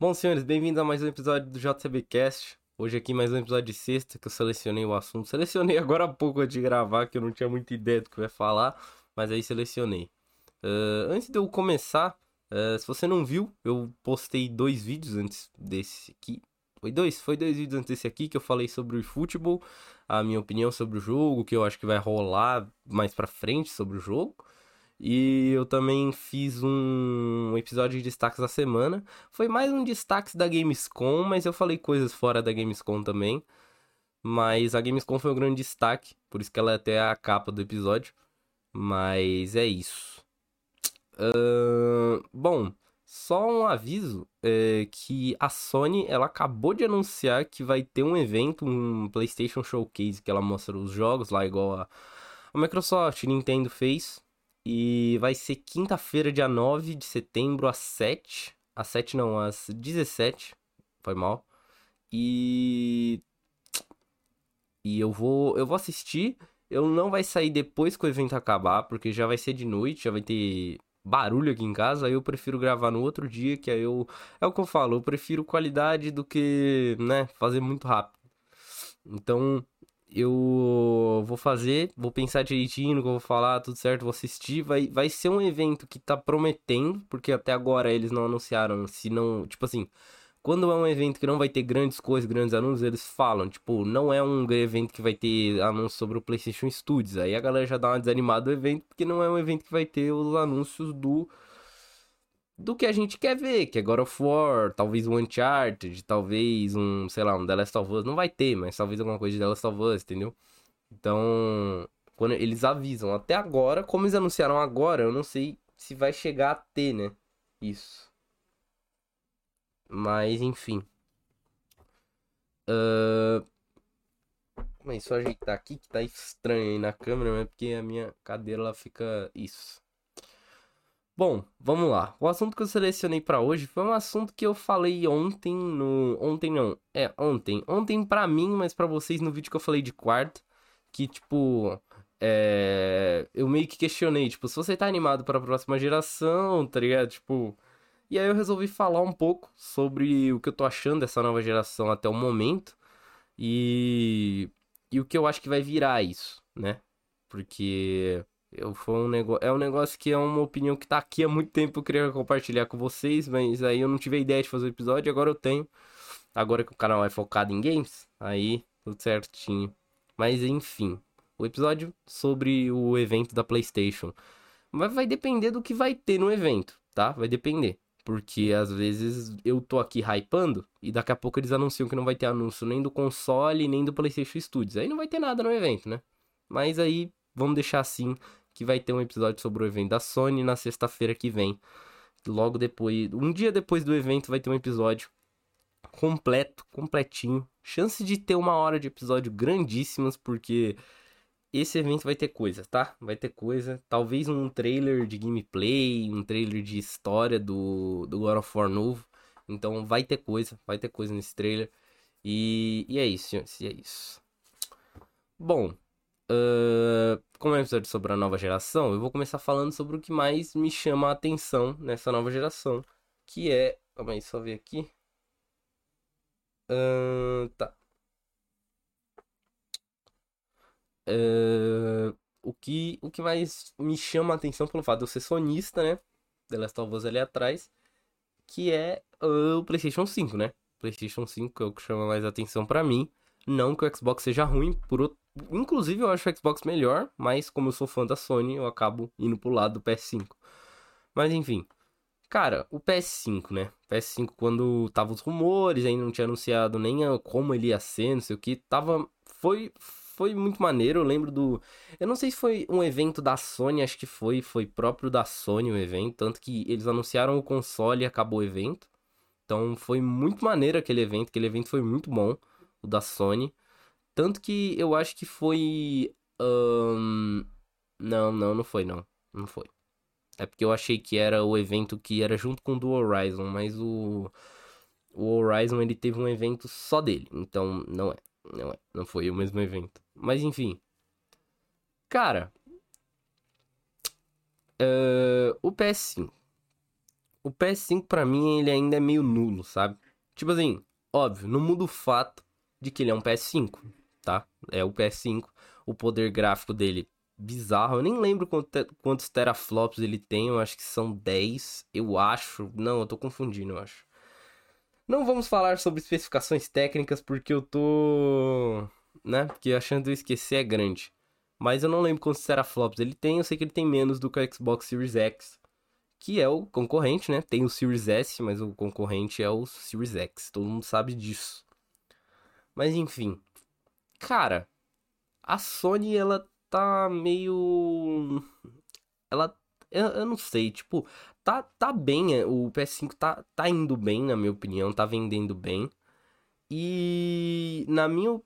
Bom, senhores, bem-vindos a mais um episódio do JCBcast. Hoje aqui mais um episódio de sexta que eu selecionei o assunto. Selecionei agora há pouco de gravar, que eu não tinha muita ideia do que eu ia falar, mas aí selecionei. Uh, antes de eu começar, uh, se você não viu, eu postei dois vídeos antes desse aqui. Foi dois? Foi dois vídeos antes desse aqui que eu falei sobre o futebol, a minha opinião sobre o jogo, que eu acho que vai rolar mais pra frente sobre o jogo. E eu também fiz um episódio de destaques da semana. Foi mais um destaque da Gamescom, mas eu falei coisas fora da Gamescom também. Mas a Gamescom foi um grande destaque, por isso que ela é até a capa do episódio. Mas é isso. Uh, bom, só um aviso é que a Sony ela acabou de anunciar que vai ter um evento, um PlayStation Showcase, que ela mostra os jogos lá, igual a, a Microsoft, Nintendo fez. E vai ser quinta-feira, dia 9 de setembro, às 7. Às 7 não, às 17. Foi mal. E. E eu vou. Eu vou assistir. Eu não vai sair depois que o evento acabar, porque já vai ser de noite, já vai ter barulho aqui em casa, aí eu prefiro gravar no outro dia, que aí eu. É o que eu falo, eu prefiro qualidade do que, né, fazer muito rápido. Então, eu vou fazer, vou pensar direitinho no que eu vou falar, tudo certo, vou assistir. Vai, vai ser um evento que tá prometendo, porque até agora eles não anunciaram, se não. Tipo assim, quando é um evento que não vai ter grandes coisas, grandes anúncios, eles falam, tipo, não é um evento que vai ter anúncio sobre o PlayStation Studios. Aí a galera já dá uma desanimada do evento, porque não é um evento que vai ter os anúncios do do que a gente quer ver, que é God of War, talvez um Uncharted, talvez um, sei lá, um The Last of Us. Não vai ter, mas talvez alguma coisa de The Last of Us, entendeu? Então, quando eles avisam, até agora, como eles anunciaram agora, eu não sei se vai chegar a ter, né? Isso. Mas, enfim. Uh... Mas só ajeitar aqui que tá estranho aí na câmera, mas é porque a minha cadeira ela fica isso. Bom, vamos lá. O assunto que eu selecionei para hoje foi um assunto que eu falei ontem no ontem não, é ontem. Ontem para mim, mas para vocês no vídeo que eu falei de quarto, que tipo, é... eu meio que questionei, tipo, se você tá animado para a próxima geração, tá ligado? Tipo, e aí eu resolvi falar um pouco sobre o que eu tô achando dessa nova geração até o momento e e o que eu acho que vai virar isso, né? Porque eu, foi um negócio, é um negócio que é uma opinião que tá aqui há muito tempo. Eu queria compartilhar com vocês, mas aí eu não tive a ideia de fazer o episódio. Agora eu tenho. Agora que o canal é focado em games, aí tudo certinho. Mas enfim, o episódio sobre o evento da PlayStation. Mas vai depender do que vai ter no evento, tá? Vai depender. Porque às vezes eu tô aqui hypando e daqui a pouco eles anunciam que não vai ter anúncio nem do console, nem do PlayStation Studios. Aí não vai ter nada no evento, né? Mas aí vamos deixar assim que vai ter um episódio sobre o evento da Sony na sexta-feira que vem. Logo depois, um dia depois do evento, vai ter um episódio completo, completinho. Chance de ter uma hora de episódio grandíssimas, porque esse evento vai ter coisa, tá? Vai ter coisa. Talvez um trailer de gameplay, um trailer de história do, do God of War novo. Então vai ter coisa, vai ter coisa nesse trailer. E, e é isso, senhores, e é isso. Bom, Como é um episódio sobre a nova geração, eu vou começar falando sobre o que mais me chama a atenção nessa nova geração, que é. Calma aí, só ver aqui. Uh, tá. Uh, o, que, o que mais me chama a atenção pelo fato de eu ser sonista, né? The Last of Us ali atrás, que é o PlayStation 5, né? PlayStation 5 é o que chama mais atenção para mim. Não que o Xbox seja ruim, por outro Inclusive, eu acho o Xbox melhor, mas como eu sou fã da Sony, eu acabo indo pro lado do PS5. Mas enfim. Cara, o PS5, né? PS5, quando tava os rumores, ainda não tinha anunciado nem como ele ia ser, não sei o que, tava. Foi, foi muito maneiro. Eu lembro do. Eu não sei se foi um evento da Sony, acho que foi. Foi próprio da Sony o evento. Tanto que eles anunciaram o console e acabou o evento. Então foi muito maneiro aquele evento. Aquele evento foi muito bom, o da Sony. Tanto que eu acho que foi. Um... Não, não, não foi, não. Não foi. É porque eu achei que era o evento que era junto com o do Horizon, mas o. O Horizon ele teve um evento só dele. Então não é. Não é. Não foi o mesmo evento. Mas enfim. Cara. Uh, o PS5. o PS5 para mim ele ainda é meio nulo, sabe? Tipo assim, óbvio, não muda o fato de que ele é um PS5, tá? É o PS5, o poder gráfico dele bizarro. Eu nem lembro quantos teraflops ele tem, eu acho que são 10, eu acho. Não, eu tô confundindo, eu acho. Não vamos falar sobre especificações técnicas porque eu tô, né? Porque a chance de eu esquecer é grande. Mas eu não lembro quantos teraflops ele tem, eu sei que ele tem menos do que o Xbox Series X que é o concorrente, né? Tem o Series S, mas o concorrente é o Series X. Todo mundo sabe disso. Mas enfim. Cara, a Sony ela tá meio ela eu, eu, não sei, tipo, tá tá bem, é, o PS5 tá tá indo bem, na minha opinião, tá vendendo bem. E na minha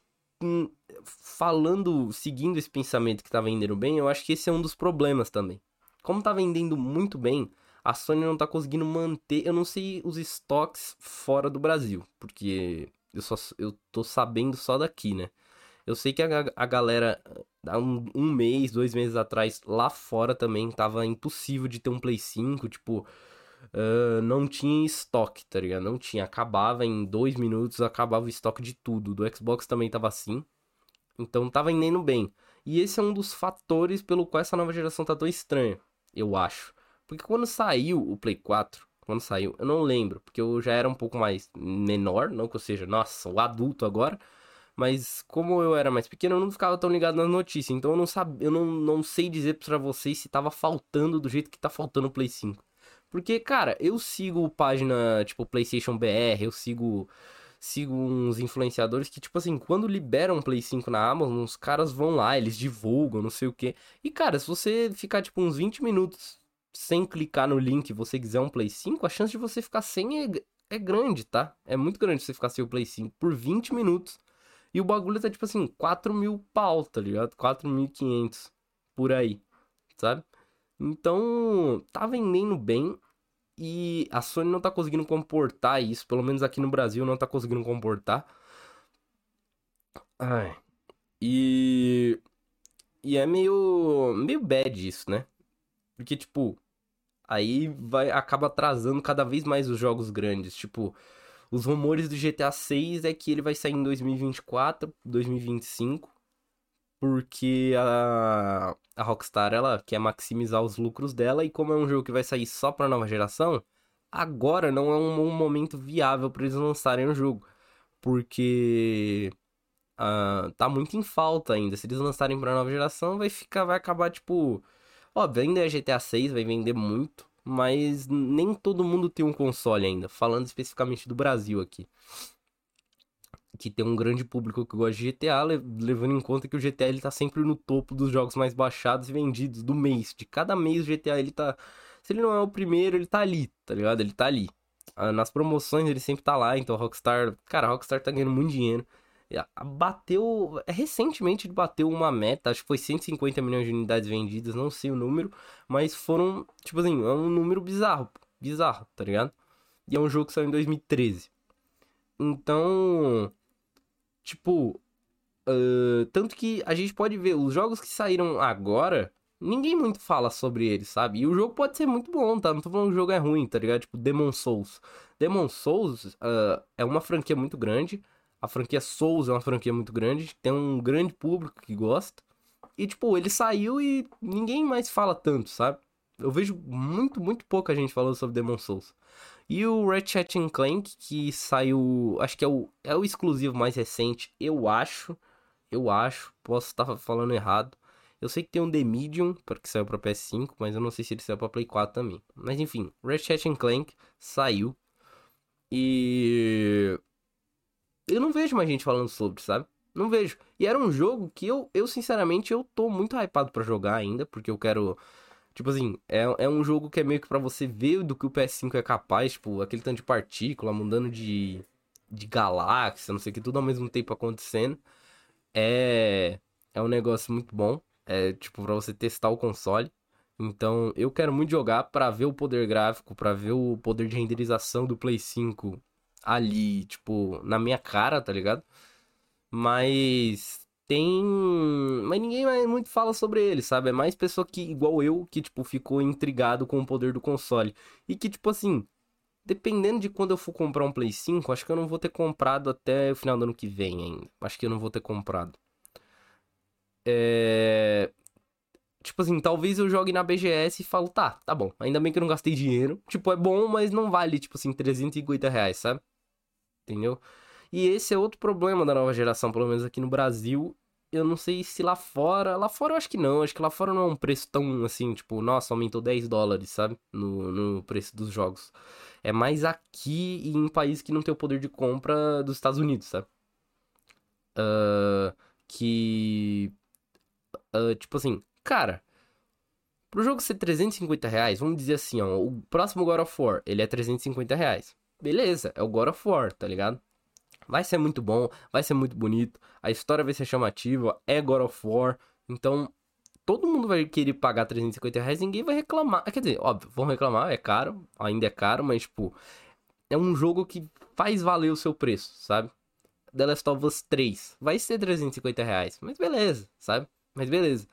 falando, seguindo esse pensamento que tá vendendo bem, eu acho que esse é um dos problemas também. Como tá vendendo muito bem, a Sony não tá conseguindo manter, eu não sei os estoques fora do Brasil, porque eu só eu tô sabendo só daqui, né? Eu sei que a, a galera, há um, um, mês, dois meses atrás, lá fora também tava impossível de ter um Play 5, tipo, uh, não tinha estoque, tá ligado? Não tinha, acabava em dois minutos, acabava o estoque de tudo. Do Xbox também tava assim, então tava indo bem. E esse é um dos fatores pelo qual essa nova geração tá tão estranha, eu acho. Porque quando saiu o Play 4, quando saiu, eu não lembro, porque eu já era um pouco mais menor, não que eu seja, nossa, o adulto agora. Mas como eu era mais pequeno, eu não ficava tão ligado nas notícias. Então eu não sabia, eu não, não sei dizer para vocês se tava faltando do jeito que tá faltando o Play 5. Porque, cara, eu sigo página tipo PlayStation BR, eu sigo sigo uns influenciadores que, tipo assim, quando liberam um Play 5 na Amazon, os caras vão lá, eles divulgam, não sei o que. E, cara, se você ficar, tipo, uns 20 minutos sem clicar no link você quiser um Play 5, a chance de você ficar sem é, é grande, tá? É muito grande você ficar sem o Play 5 por 20 minutos. E o bagulho tá tipo assim, 4 mil pau, tá ligado? 4.500 por aí, sabe? Então, tá vendendo bem e a Sony não tá conseguindo comportar isso, pelo menos aqui no Brasil não tá conseguindo comportar. Ai. E e é meio meio bad isso, né? Porque tipo, aí vai acaba atrasando cada vez mais os jogos grandes. Tipo, os rumores do GTA 6 é que ele vai sair em 2024, 2025, porque a, a Rockstar ela quer maximizar os lucros dela e como é um jogo que vai sair só para nova geração, agora não é um, um momento viável para eles lançarem o jogo, porque uh, tá muito em falta ainda. Se eles lançarem para nova geração, vai ficar, vai acabar tipo, óbvio, ainda é GTA 6, vai vender muito, mas nem todo mundo tem um console ainda, falando especificamente do Brasil aqui. Que tem um grande público que gosta de GTA, levando em conta que o GTA ele tá sempre no topo dos jogos mais baixados e vendidos do mês. De cada mês o GTA ele tá. Se ele não é o primeiro, ele tá ali, tá ligado? Ele tá ali. Ah, nas promoções ele sempre tá lá, então a Rockstar. Cara, a Rockstar tá ganhando muito dinheiro bateu. Recentemente ele bateu uma meta, acho que foi 150 milhões de unidades vendidas, não sei o número, mas foram, tipo assim, é um número bizarro, bizarro, tá ligado? E é um jogo que saiu em 2013. Então, tipo, uh, tanto que a gente pode ver os jogos que saíram agora, ninguém muito fala sobre eles, sabe? E o jogo pode ser muito bom, tá? Não tô falando que o jogo é ruim, tá ligado? Tipo, Demon Souls. Demon Souls uh, é uma franquia muito grande. A franquia Souls é uma franquia muito grande, tem um grande público que gosta. E, tipo, ele saiu e ninguém mais fala tanto, sabe? Eu vejo muito, muito pouca gente falando sobre Demon Souls. E o Ratchet Clank, que saiu. Acho que é o, é o exclusivo mais recente, eu acho. Eu acho, posso estar falando errado. Eu sei que tem um The Medium, que saiu pra PS5, mas eu não sei se ele saiu pra Play 4 também. Mas enfim, Ratchet Clank saiu. E eu não vejo mais gente falando sobre, sabe? Não vejo. E era um jogo que eu, eu sinceramente, eu tô muito hypado para jogar ainda, porque eu quero. Tipo assim, é, é um jogo que é meio que para você ver do que o PS5 é capaz, tipo, aquele tanto de partícula, mudando de, de galáxia, não sei o que, tudo ao mesmo tempo acontecendo. É. É um negócio muito bom. É, tipo, pra você testar o console. Então, eu quero muito jogar para ver o poder gráfico, para ver o poder de renderização do Play 5 ali, tipo, na minha cara, tá ligado? Mas tem. Mas ninguém mais muito fala sobre ele, sabe? É mais pessoa que, igual eu, que, tipo, ficou intrigado com o poder do console. E que, tipo assim, dependendo de quando eu for comprar um Play 5, acho que eu não vou ter comprado até o final do ano que vem ainda. Acho que eu não vou ter comprado. É. Tipo assim, talvez eu jogue na BGS e falo, tá, tá bom. Ainda bem que eu não gastei dinheiro. Tipo, é bom, mas não vale, tipo assim, 350 reais, sabe? Entendeu? E esse é outro problema da nova geração, pelo menos aqui no Brasil. Eu não sei se lá fora. Lá fora eu acho que não. Acho que lá fora não é um preço tão assim, tipo, nossa, aumentou 10 dólares, sabe? No, no preço dos jogos. É mais aqui e em países que não tem o poder de compra dos Estados Unidos, sabe? Uh, que. Uh, tipo assim, cara. Pro jogo ser 350 reais, vamos dizer assim, ó. O próximo God of War, ele é 350 reais. Beleza, é o God of War, tá ligado? Vai ser muito bom, vai ser muito bonito, a história vai ser chamativa, é God of War, então todo mundo vai querer pagar 350 reais, ninguém vai reclamar. Quer dizer, óbvio, vão reclamar, é caro, ainda é caro, mas tipo, é um jogo que faz valer o seu preço, sabe? The Last of Us 3 vai ser 350 reais, mas beleza, sabe? Mas beleza.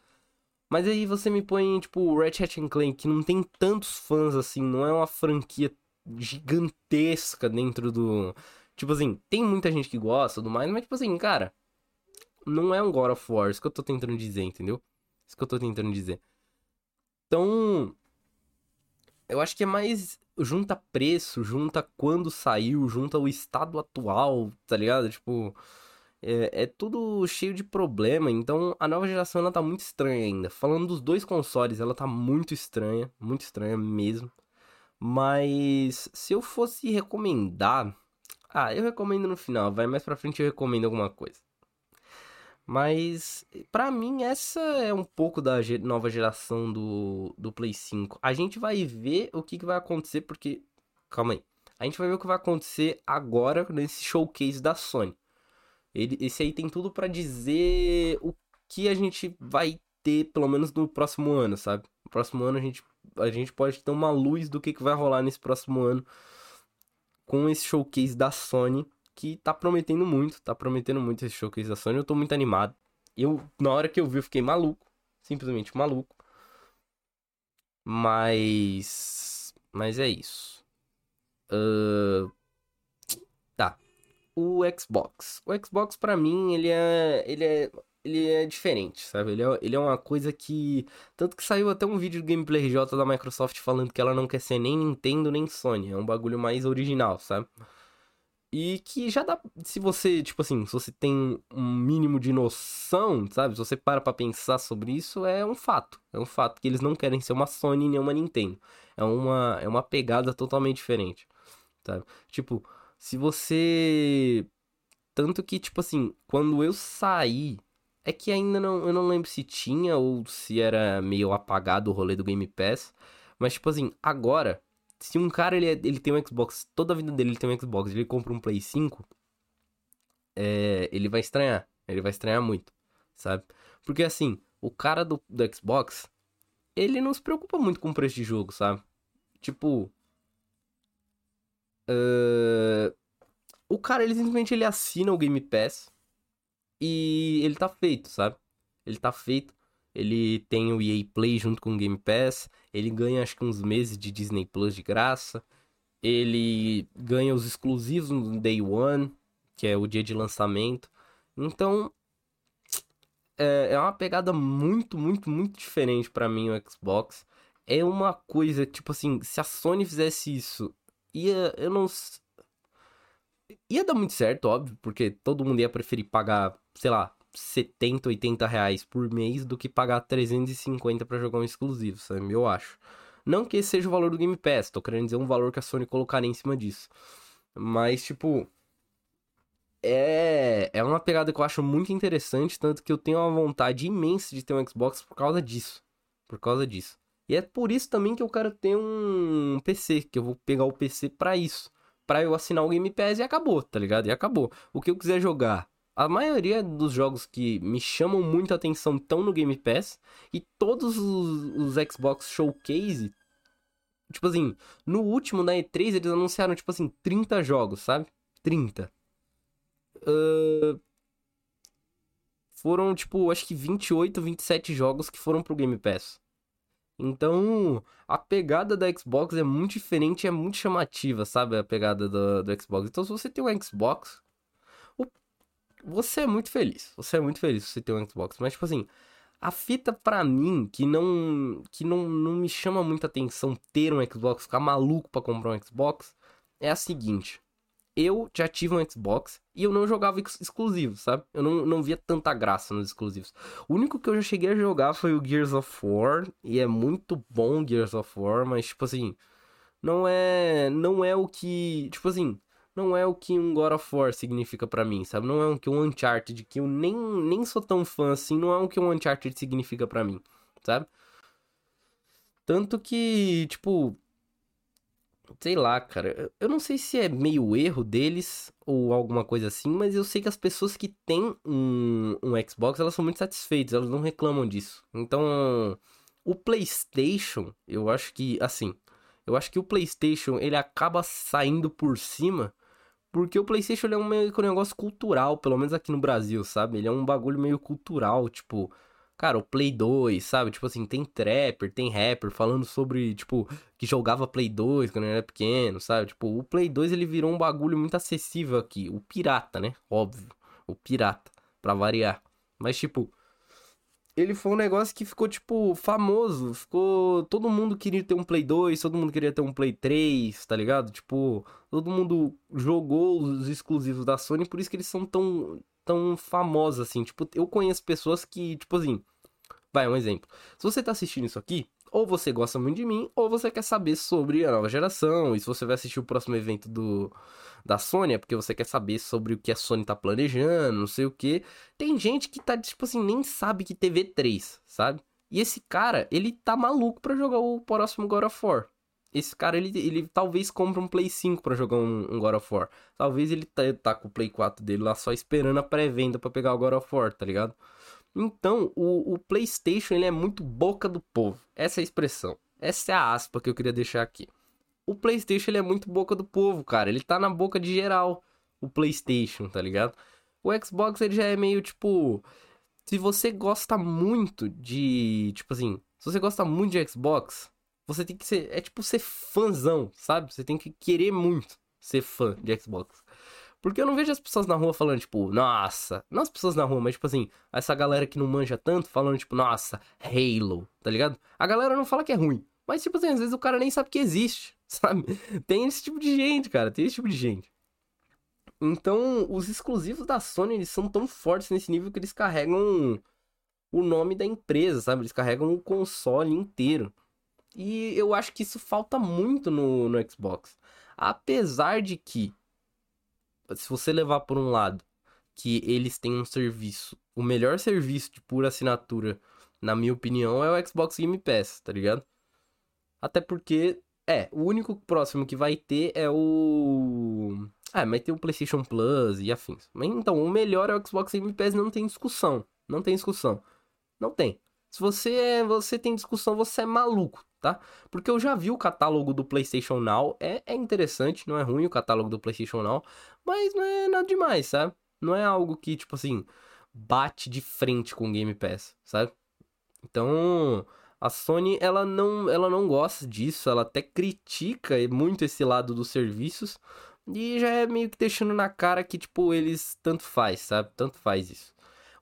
Mas aí você me põe, tipo, Hat Clank, que não tem tantos fãs assim, não é uma franquia gigantesca dentro do. Tipo assim, tem muita gente que gosta do mais, mas tipo assim, cara, não é um God of War, isso que eu tô tentando dizer, entendeu? Isso que eu tô tentando dizer. Então, eu acho que é mais junta preço, junta quando saiu, junta o estado atual, tá ligado? Tipo, é, é, tudo cheio de problema. Então, a nova geração ela tá muito estranha ainda. Falando dos dois consoles, ela tá muito estranha, muito estranha mesmo. Mas se eu fosse recomendar, ah, eu recomendo no final, vai mais pra frente eu recomendo alguma coisa. Mas, para mim, essa é um pouco da nova geração do, do Play 5. A gente vai ver o que, que vai acontecer, porque. Calma aí. A gente vai ver o que vai acontecer agora nesse showcase da Sony. Ele, esse aí tem tudo para dizer o que a gente vai ter, pelo menos no próximo ano, sabe? No próximo ano a gente, a gente pode ter uma luz do que, que vai rolar nesse próximo ano com esse showcase da Sony que tá prometendo muito, tá prometendo muito esse showcase da Sony. Eu tô muito animado. Eu, na hora que eu vi, eu fiquei maluco. Simplesmente maluco. Mas. Mas é isso. Uh... Tá. O Xbox. O Xbox, para mim, ele é. Ele é. Ele é diferente, sabe? Ele é, ele é uma coisa que. Tanto que saiu até um vídeo do Gameplay RJ da Microsoft falando que ela não quer ser nem Nintendo nem Sony. É um bagulho mais original, sabe? E que já dá. Se você, tipo assim, se você tem um mínimo de noção, sabe? Se você para pra pensar sobre isso, é um fato. É um fato que eles não querem ser uma Sony nem uma Nintendo. É uma, é uma pegada totalmente diferente, sabe? Tipo, se você. Tanto que, tipo assim, quando eu saí. É que ainda não. Eu não lembro se tinha ou se era meio apagado o rolê do Game Pass. Mas, tipo assim, agora se um cara ele, é, ele tem um Xbox, toda a vida dele ele tem um Xbox, ele compra um Play 5, é, ele vai estranhar. Ele vai estranhar muito, sabe? Porque assim, o cara do, do Xbox, ele não se preocupa muito com o preço de jogo, sabe? Tipo. Uh, o cara, ele simplesmente ele assina o Game Pass e ele tá feito, sabe? Ele tá feito. Ele tem o EA Play junto com o Game Pass. Ele ganha acho que uns meses de Disney Plus de graça. Ele ganha os exclusivos no Day One, que é o dia de lançamento. Então, é, é uma pegada muito, muito, muito diferente para mim o Xbox. É uma coisa, tipo assim, se a Sony fizesse isso, ia, eu não ia dar muito certo, óbvio, porque todo mundo ia preferir pagar, sei lá, 70, 80 reais por mês do que pagar 350 para jogar um exclusivo, sabe? Eu acho. Não que esse seja o valor do Game Pass, tô querendo dizer um valor que a Sony colocaria em cima disso. Mas, tipo. É, é uma pegada que eu acho muito interessante, tanto que eu tenho uma vontade imensa de ter um Xbox por causa disso. Por causa disso. E é por isso também que eu quero ter um PC, que eu vou pegar o PC para isso. Pra eu assinar o Game Pass e acabou, tá ligado? E acabou. O que eu quiser jogar a maioria dos jogos que me chamam muita atenção estão no Game Pass. E todos os, os, Xbox Showcase. Tipo assim, no último, na E3, eles anunciaram, tipo assim, 30 jogos, sabe? 30. Uh... foram, tipo, acho que 28, 27 jogos que foram pro Game Pass. Então, a pegada da Xbox é muito diferente, é muito chamativa, sabe? A pegada do, do Xbox. Então, se você tem um Xbox, você é muito feliz. Você é muito feliz se você tem um Xbox. Mas, tipo assim, a fita pra mim, que não que não, não me chama muita atenção ter um Xbox, ficar maluco pra comprar um Xbox, é a seguinte. Eu já tive um Xbox e eu não jogava ex exclusivos, sabe? Eu não, não via tanta graça nos exclusivos. O único que eu já cheguei a jogar foi o Gears of War, e é muito bom Gears of War, mas, tipo assim, não é, não é o que, tipo assim, não é o que um God of War significa para mim, sabe? Não é o que um Uncharted, que eu nem, nem sou tão fã assim, não é o que um Uncharted significa para mim, sabe? Tanto que, tipo, sei lá, cara, eu não sei se é meio erro deles ou alguma coisa assim, mas eu sei que as pessoas que têm um, um Xbox, elas são muito satisfeitas, elas não reclamam disso. Então, o PlayStation, eu acho que, assim, eu acho que o PlayStation, ele acaba saindo por cima porque o PlayStation é um meio que um negócio cultural, pelo menos aqui no Brasil, sabe? Ele é um bagulho meio cultural, tipo, cara, o Play 2, sabe? Tipo assim, tem trapper, tem rapper falando sobre, tipo, que jogava Play 2 quando era pequeno, sabe? Tipo, o Play 2 ele virou um bagulho muito acessível aqui. O pirata, né? Óbvio. O pirata, pra variar. Mas, tipo, ele foi um negócio que ficou, tipo, famoso. Ficou. Todo mundo queria ter um Play 2, todo mundo queria ter um Play 3, tá ligado? Tipo, todo mundo jogou os exclusivos da Sony, por isso que eles são tão, tão famosos assim. Tipo, eu conheço pessoas que, tipo assim. Vai, um exemplo. Se você tá assistindo isso aqui, ou você gosta muito de mim, ou você quer saber sobre a nova geração. E se você vai assistir o próximo evento do da Sony, é porque você quer saber sobre o que a Sony tá planejando, não sei o que. Tem gente que tá, tipo assim, nem sabe que teve 3, sabe? E esse cara, ele tá maluco para jogar o próximo God of War. Esse cara, ele, ele talvez compre um Play 5 para jogar um, um, God of War. Talvez ele tá, tá com o Play 4 dele lá só esperando a pré-venda para pegar o God of War, tá ligado? Então, o, o PlayStation, ele é muito boca do povo. Essa é a expressão. Essa é a aspa que eu queria deixar aqui o PlayStation ele é muito boca do povo, cara. Ele tá na boca de geral, o PlayStation, tá ligado? O Xbox ele já é meio tipo. Se você gosta muito de. Tipo assim, se você gosta muito de Xbox, você tem que ser. É tipo ser fãzão, sabe? Você tem que querer muito ser fã de Xbox. Porque eu não vejo as pessoas na rua falando, tipo, nossa. Não as pessoas na rua, mas, tipo assim, essa galera que não manja tanto falando, tipo, nossa, Halo, tá ligado? A galera não fala que é ruim. Mas, tipo assim, às vezes o cara nem sabe que existe, sabe? Tem esse tipo de gente, cara. Tem esse tipo de gente. Então, os exclusivos da Sony, eles são tão fortes nesse nível que eles carregam o nome da empresa, sabe? Eles carregam o console inteiro. E eu acho que isso falta muito no, no Xbox. Apesar de que, se você levar por um lado, que eles têm um serviço, o melhor serviço de pura assinatura, na minha opinião, é o Xbox Game Pass, tá ligado? Até porque, é, o único próximo que vai ter é o. Ah, vai ter o PlayStation Plus e afins. Mas então, o melhor é o Xbox Game Pass, não tem discussão. Não tem discussão. Não tem. Se você é, você tem discussão, você é maluco, tá? Porque eu já vi o catálogo do PlayStation Now, é, é interessante, não é ruim o catálogo do PlayStation Now, mas não é nada demais, sabe? Não é algo que, tipo assim, bate de frente com o Game Pass, sabe? Então, a Sony, ela não, ela não gosta disso, ela até critica muito esse lado dos serviços e já é meio que deixando na cara que, tipo, eles tanto faz, sabe? Tanto faz isso.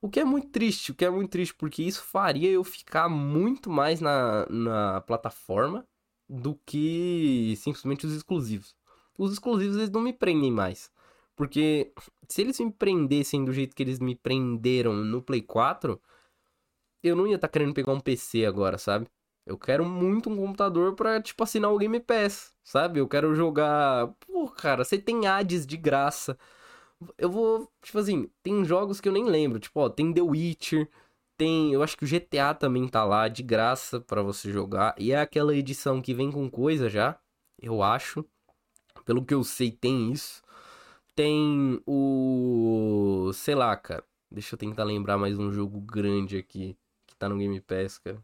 O que é muito triste, o que é muito triste, porque isso faria eu ficar muito mais na, na plataforma do que simplesmente os exclusivos. Os exclusivos, eles não me prendem mais. Porque se eles me prendessem do jeito que eles me prenderam no Play 4, eu não ia estar tá querendo pegar um PC agora, sabe? Eu quero muito um computador pra, tipo, assinar o Game Pass, sabe? Eu quero jogar. Pô, cara, você tem Hades de graça. Eu vou, tipo assim, tem jogos que eu nem lembro. Tipo, ó, tem The Witcher. Tem. Eu acho que o GTA também tá lá de graça para você jogar. E é aquela edição que vem com coisa já. Eu acho. Pelo que eu sei, tem isso. Tem o. Sei lá, cara. Deixa eu tentar lembrar mais um jogo grande aqui tá no Game Pass, cara.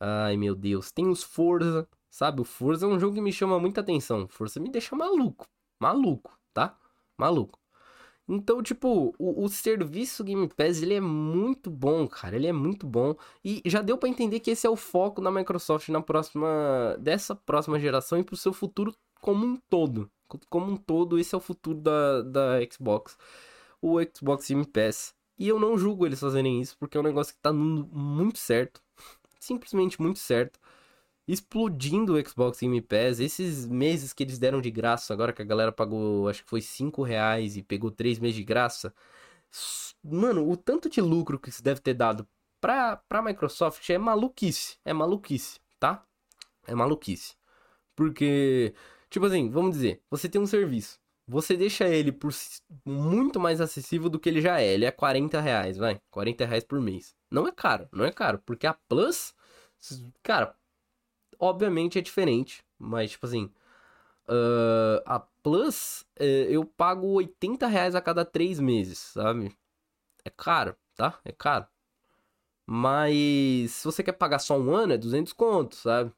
Ai, meu Deus. Tem os Forza, sabe? O Forza é um jogo que me chama muita atenção. Forza me deixa maluco. Maluco, tá? Maluco. Então, tipo, o, o, serviço Game Pass, ele é muito bom, cara. Ele é muito bom. E já deu para entender que esse é o foco da Microsoft na próxima... Dessa próxima geração e pro seu futuro como um todo. Como um todo, esse é o futuro da, da Xbox. O Xbox Game Pass. E eu não julgo eles fazerem isso, porque é um negócio que tá dando muito certo. Simplesmente muito certo explodindo o Xbox Game Pass. Esses meses que eles deram de graça, agora que a galera pagou, acho que foi 5 reais e pegou 3 meses de graça. Mano, o tanto de lucro que isso deve ter dado pra, pra Microsoft é maluquice. É maluquice, tá? É maluquice. Porque, tipo assim, vamos dizer, você tem um serviço. Você deixa ele por muito mais acessível do que ele já é. Ele é 40 reais, vai. 40 reais por mês. Não é caro, não é caro. Porque a Plus, cara, obviamente é diferente, mas tipo assim, uh, a Plus uh, eu pago 80 reais a cada três meses, sabe? É caro, tá? É caro. Mas se você quer pagar só um ano, é 200 contos, sabe?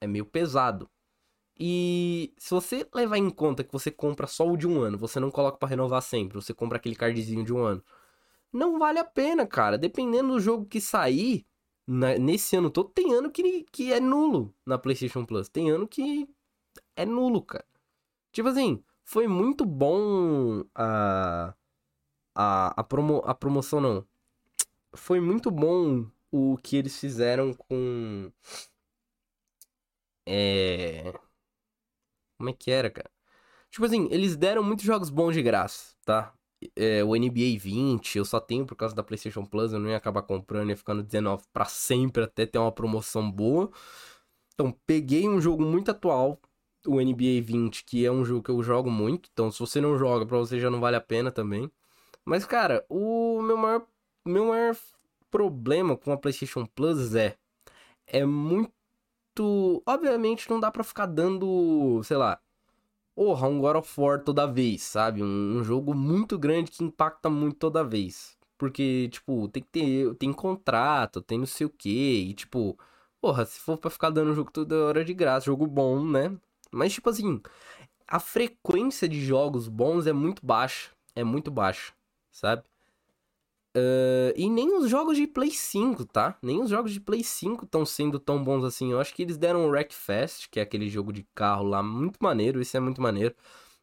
É meio pesado. E se você levar em conta que você compra só o de um ano, você não coloca para renovar sempre, você compra aquele cardzinho de um ano, não vale a pena, cara. Dependendo do jogo que sair, na, nesse ano todo, tem ano que, que é nulo na PlayStation Plus. Tem ano que é nulo, cara. Tipo assim, foi muito bom a. A, a, promo, a promoção, não. Foi muito bom o que eles fizeram com. É. Como é que era, cara? Tipo assim, eles deram muitos jogos bons de graça, tá? É, o NBA 20, eu só tenho por causa da PlayStation Plus, eu não ia acabar comprando, ia ficar no 19 para sempre até ter uma promoção boa. Então, peguei um jogo muito atual, o NBA 20, que é um jogo que eu jogo muito. Então, se você não joga, para você já não vale a pena também. Mas, cara, o meu maior, meu maior problema com a PlayStation Plus é é muito obviamente não dá para ficar dando, sei lá, porra, um God of War toda vez, sabe? Um, um, jogo muito grande que impacta muito toda vez. Porque, tipo, tem que ter, tem contrato, tem não sei o quê, e tipo, porra, se for pra ficar dando jogo toda hora de graça, jogo bom, né? Mas, tipo assim, a frequência de jogos bons é muito baixa, é muito baixa, sabe? Uh, e nem os jogos de Play 5, tá? Nem os jogos de Play 5 estão sendo tão bons assim. Eu acho que eles deram o Wreckfest, que é aquele jogo de carro lá, muito maneiro. Esse é muito maneiro.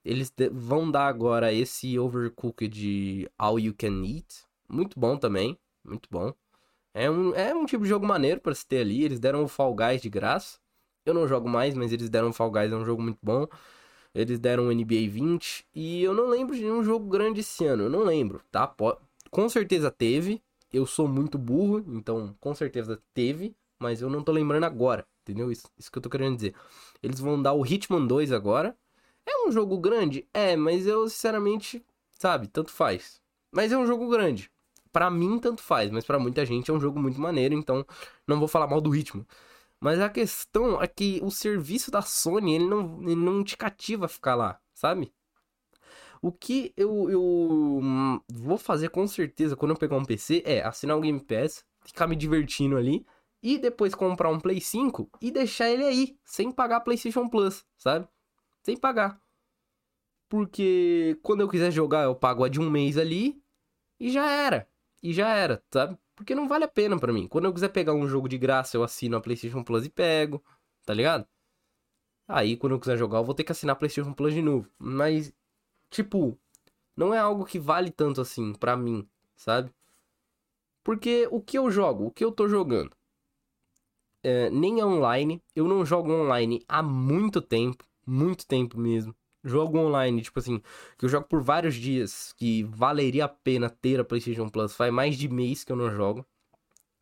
Eles vão dar agora esse Overcooked All You Can Eat. Muito bom também. Muito bom. É um, é um tipo de jogo maneiro para se ter ali. Eles deram o Fall Guys de graça. Eu não jogo mais, mas eles deram o Fall Guys, é um jogo muito bom. Eles deram o NBA 20. E eu não lembro de nenhum jogo grande esse ano. Eu não lembro, tá? Pode com certeza teve. Eu sou muito burro, então com certeza teve, mas eu não tô lembrando agora, entendeu? Isso, isso que eu tô querendo dizer. Eles vão dar o Hitman 2 agora. É um jogo grande? É, mas eu sinceramente, sabe, tanto faz. Mas é um jogo grande. Para mim, tanto faz, mas para muita gente é um jogo muito maneiro, então não vou falar mal do Hitman. Mas a questão é que o serviço da Sony, ele não, ele não te cativa a ficar lá, sabe? O que eu, eu hum, vou fazer com certeza quando eu pegar um PC é assinar o Game Pass, ficar me divertindo ali e depois comprar um Play 5 e deixar ele aí, sem pagar PlayStation Plus, sabe? Sem pagar. Porque quando eu quiser jogar, eu pago a de um mês ali e já era. E já era, sabe? Porque não vale a pena para mim. Quando eu quiser pegar um jogo de graça, eu assino a PlayStation Plus e pego, tá ligado? Aí, quando eu quiser jogar, eu vou ter que assinar a PlayStation Plus de novo. Mas tipo, não é algo que vale tanto assim para mim, sabe? Porque o que eu jogo, o que eu tô jogando, é, nem é online. Eu não jogo online há muito tempo, muito tempo mesmo. Jogo online, tipo assim, que eu jogo por vários dias, que valeria a pena ter a PlayStation Plus. Faz mais de mês que eu não jogo.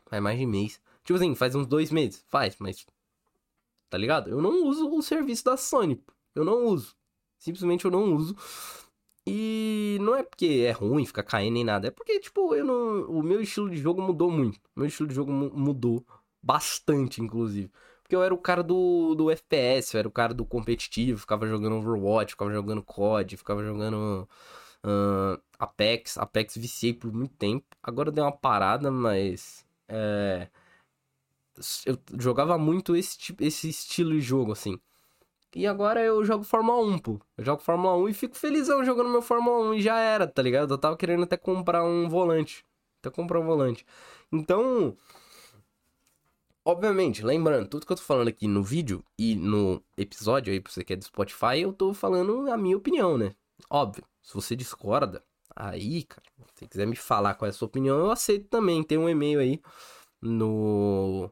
Faz mais de mês. Tipo assim, faz uns dois meses. Faz, mas. Tá ligado? Eu não uso o serviço da Sony. Eu não uso. Simplesmente eu não uso. E não é porque é ruim ficar caindo nem nada, é porque, tipo, eu não. O meu estilo de jogo mudou muito. Meu estilo de jogo mudou bastante, inclusive. Porque eu era o cara do, do FPS, eu era o cara do competitivo, ficava jogando Overwatch, ficava jogando COD, ficava jogando uh, Apex. Apex viciei por muito tempo. Agora deu uma parada, mas. É, eu jogava muito esse, esse estilo de jogo, assim. E agora eu jogo Fórmula 1, pô. Eu jogo Fórmula 1 e fico felizão jogando meu Fórmula 1 e já era, tá ligado? Eu tava querendo até comprar um volante. Até comprar um volante. Então, obviamente, lembrando, tudo que eu tô falando aqui no vídeo e no episódio aí, pra você que é do Spotify, eu tô falando a minha opinião, né? Óbvio, se você discorda, aí, cara, se quiser me falar qual é a sua opinião, eu aceito também. Tem um e-mail aí no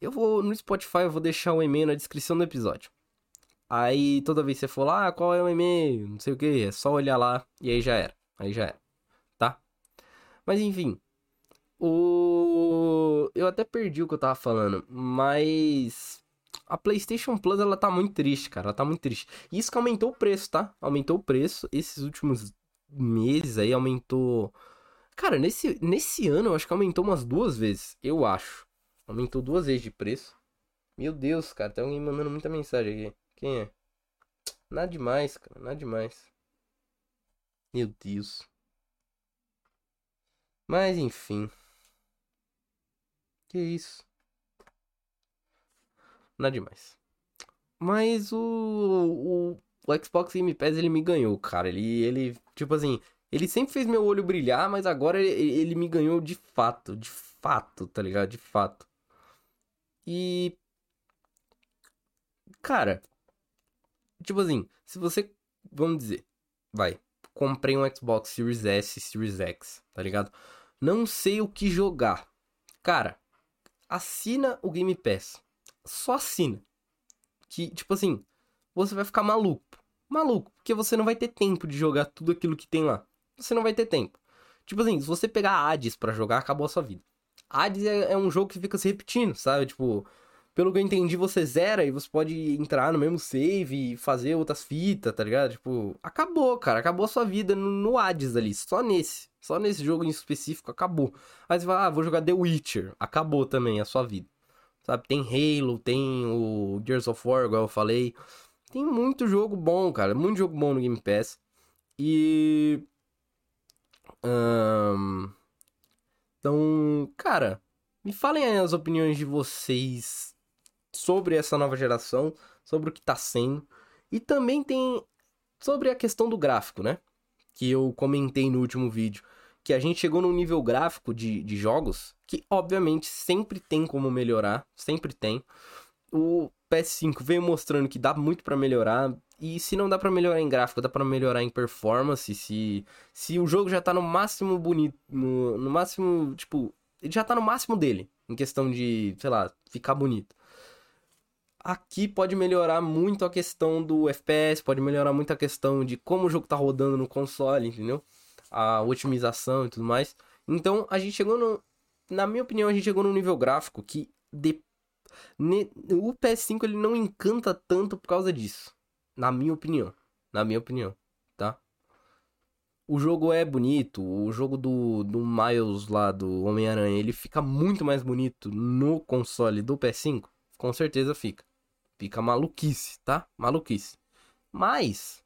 eu vou no Spotify, eu vou deixar o e-mail na descrição do episódio. Aí toda vez que você for lá, ah, qual é o e-mail, não sei o que, é só olhar lá e aí já era. Aí já era, tá? Mas enfim, o eu até perdi o que eu tava falando, mas a PlayStation Plus ela tá muito triste, cara, ela tá muito triste. E isso que aumentou o preço, tá? Aumentou o preço esses últimos meses aí aumentou Cara, nesse, nesse ano eu acho que aumentou umas duas vezes, eu acho. Aumentou duas vezes de preço. Meu Deus, cara, tem alguém mandando muita mensagem aqui. Quem é? Nada demais, cara, nada demais. Meu Deus. Mas enfim. Que isso? Nada demais. Mas o, o, o Xbox Game Pass ele me ganhou, cara. Ele, ele, tipo assim, ele sempre fez meu olho brilhar, mas agora ele, ele me ganhou de fato, de fato, tá ligado? De fato. E. Cara. Tipo assim, se você. Vamos dizer. Vai. Comprei um Xbox Series S, Series X, tá ligado? Não sei o que jogar. Cara, assina o Game Pass. Só assina. Que, tipo assim, você vai ficar maluco. Maluco, porque você não vai ter tempo de jogar tudo aquilo que tem lá. Você não vai ter tempo. Tipo assim, se você pegar Hades para jogar, acabou a sua vida. Hades é, é, um jogo que fica se repetindo, sabe? Tipo, pelo que eu entendi, você zera e você pode entrar no mesmo save e fazer outras fitas, tá ligado? Tipo, acabou, cara. Acabou a sua vida no, no Hades ali. Só nesse. Só nesse jogo em específico, acabou. Aí você vai, ah, vou jogar The Witcher. Acabou também a sua vida. Sabe? Tem Halo, tem o Gears of War, igual eu falei. Tem muito jogo bom, cara. Muito jogo bom no Game Pass. E. Um... Então, cara, me falem aí as opiniões de vocês sobre essa nova geração, sobre o que tá sendo. E também tem sobre a questão do gráfico, né? Que eu comentei no último vídeo. Que a gente chegou num nível gráfico de, de jogos que, obviamente, sempre tem como melhorar. Sempre tem. O PS5 veio mostrando que dá muito para melhorar. E se não dá para melhorar em gráfico, dá para melhorar em performance. Se, se o jogo já tá no máximo bonito, no, no máximo, tipo, ele já tá no máximo dele, em questão de, sei lá, ficar bonito. Aqui pode melhorar muito a questão do FPS, pode melhorar muito a questão de como o jogo tá rodando no console, entendeu? A otimização e tudo mais. Então, a gente chegou no. Na minha opinião, a gente chegou num nível gráfico que de, o PS5 ele não encanta tanto por causa disso. Na minha opinião. Na minha opinião, tá? O jogo é bonito, o jogo do, do Miles lá do Homem-Aranha, ele fica muito mais bonito no console do PS5? Com certeza fica. Fica maluquice, tá? Maluquice. Mas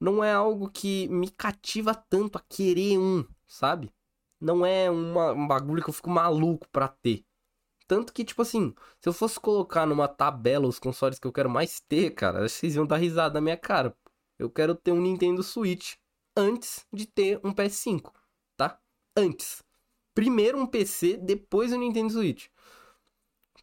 não é algo que me cativa tanto a querer um, sabe? Não é uma, um bagulho que eu fico maluco pra ter. Tanto que, tipo assim, se eu fosse colocar numa tabela os consoles que eu quero mais ter, cara, vocês iam dar risada na minha cara. Eu quero ter um Nintendo Switch antes de ter um PS5, tá? Antes. Primeiro um PC, depois o Nintendo Switch.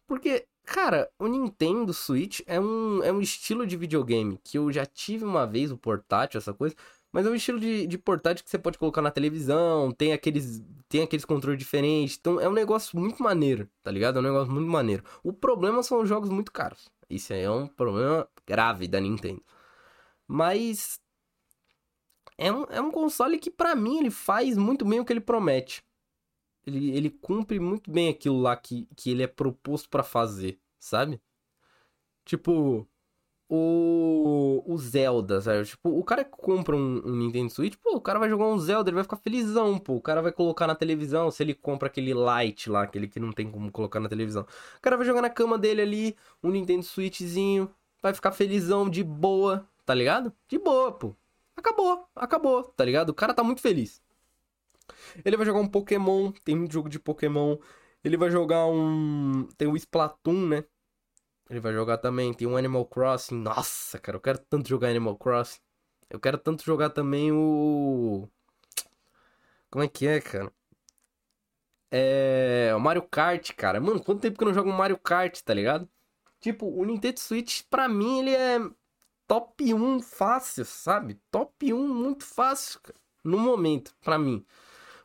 Porque, cara, o Nintendo Switch é um, é um estilo de videogame que eu já tive uma vez, o portátil, essa coisa. Mas é um estilo de, de portátil que você pode colocar na televisão, tem aqueles, tem aqueles controles diferentes. Então é um negócio muito maneiro, tá ligado? É um negócio muito maneiro. O problema são os jogos muito caros. Isso aí é um problema grave da Nintendo. Mas é um, é um console que, para mim, ele faz muito bem o que ele promete. Ele, ele cumpre muito bem aquilo lá que, que ele é proposto para fazer, sabe? Tipo, o, o Zelda, sabe? Tipo, o cara que compra um, um, Nintendo Switch, pô, o cara vai jogar um Zelda, ele vai ficar felizão, pô. O cara vai colocar na televisão, se ele compra aquele Lite lá, aquele que não tem como colocar na televisão. O cara vai jogar na cama dele ali, um Nintendo Switchzinho, vai ficar felizão, de boa, tá ligado? De boa, pô. Acabou, acabou, tá ligado? O cara tá muito feliz. Ele vai jogar um Pokémon, tem um jogo de Pokémon. Ele vai jogar um. Tem o Splatoon, né? Ele vai jogar também. Tem um Animal Crossing. Nossa, cara, eu quero tanto jogar Animal Crossing. Eu quero tanto jogar também o. Como é que é, cara? É. O Mario Kart, cara. Mano, quanto tempo que eu não jogo Mario Kart, tá ligado? Tipo, o Nintendo Switch, pra mim, ele é top 1 fácil, sabe? Top 1 muito fácil, cara. No momento, pra mim.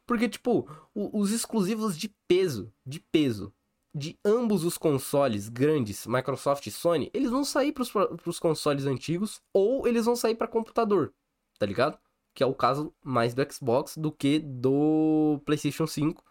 Porque, tipo, os exclusivos de peso, de peso, de ambos os consoles grandes, Microsoft e Sony, eles vão sair pros, pros consoles antigos ou eles vão sair para computador, tá ligado? Que é o caso mais do Xbox do que do PlayStation 5,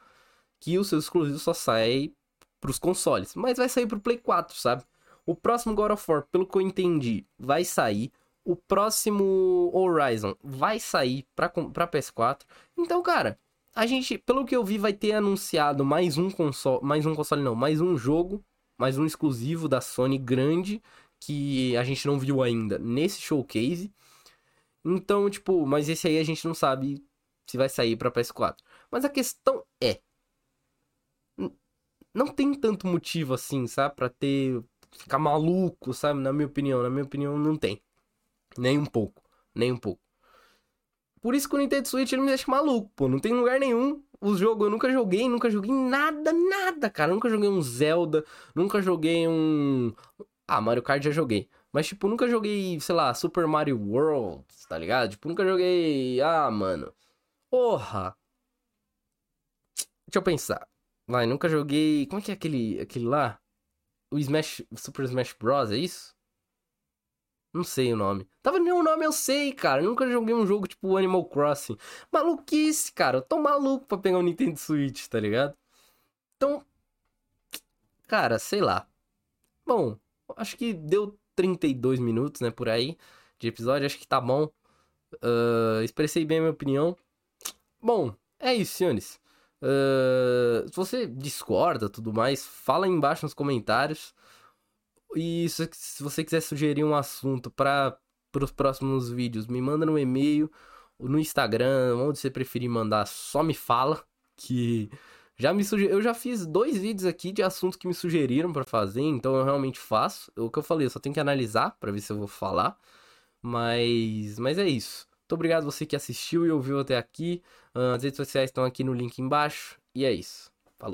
que os seus exclusivos só saem pros consoles. Mas vai sair pro Play 4, sabe? O próximo God of War, pelo que eu entendi, vai sair. O próximo Horizon vai sair pra PS4. Então, cara, a gente, pelo que eu vi, vai ter anunciado mais um console, mais um console não, mais um jogo, mais um exclusivo da Sony grande que a gente não viu ainda nesse showcase. Então, tipo, mas esse aí a gente não sabe se vai sair para PS4. Mas a questão é não tem tanto motivo assim, sabe, para ter ficar maluco, sabe, na minha opinião, na minha opinião não tem. Nem um pouco, nem um pouco. Por isso que o Nintendo Switch ele me deixa maluco, pô. Não tem lugar nenhum. Os jogos eu nunca joguei, nunca joguei nada, nada, cara. nunca joguei um Zelda, nunca joguei um. Ah, Mario Kart já joguei. Mas, tipo, nunca joguei, sei lá, Super Mario World, tá ligado? Tipo, nunca joguei. Ah, mano. Porra! Deixa eu pensar. Vai, nunca joguei. Como é que é aquele, aquele lá? O Smash. Super Smash Bros, é isso? Não sei o nome. Tava meu nome, eu sei, cara. Nunca joguei um jogo tipo Animal Crossing. Maluquice, cara. Eu tô maluco pra pegar um Nintendo Switch, tá ligado? Então. Cara, sei lá. Bom, acho que deu 32 minutos, né, por aí de episódio. Acho que tá bom. Uh, expressei bem a minha opinião. Bom, é isso, senhores. Uh, se você discorda tudo mais, fala aí embaixo nos comentários. E se, se você quiser sugerir um assunto para os próximos vídeos, me manda no e-mail, no Instagram, onde você preferir mandar, só me fala que já me suger... eu já fiz dois vídeos aqui de assuntos que me sugeriram para fazer, então eu realmente faço. O que eu falei, eu só tenho que analisar para ver se eu vou falar. Mas mas é isso. Muito obrigado você que assistiu e ouviu até aqui. As redes sociais estão aqui no link embaixo e é isso.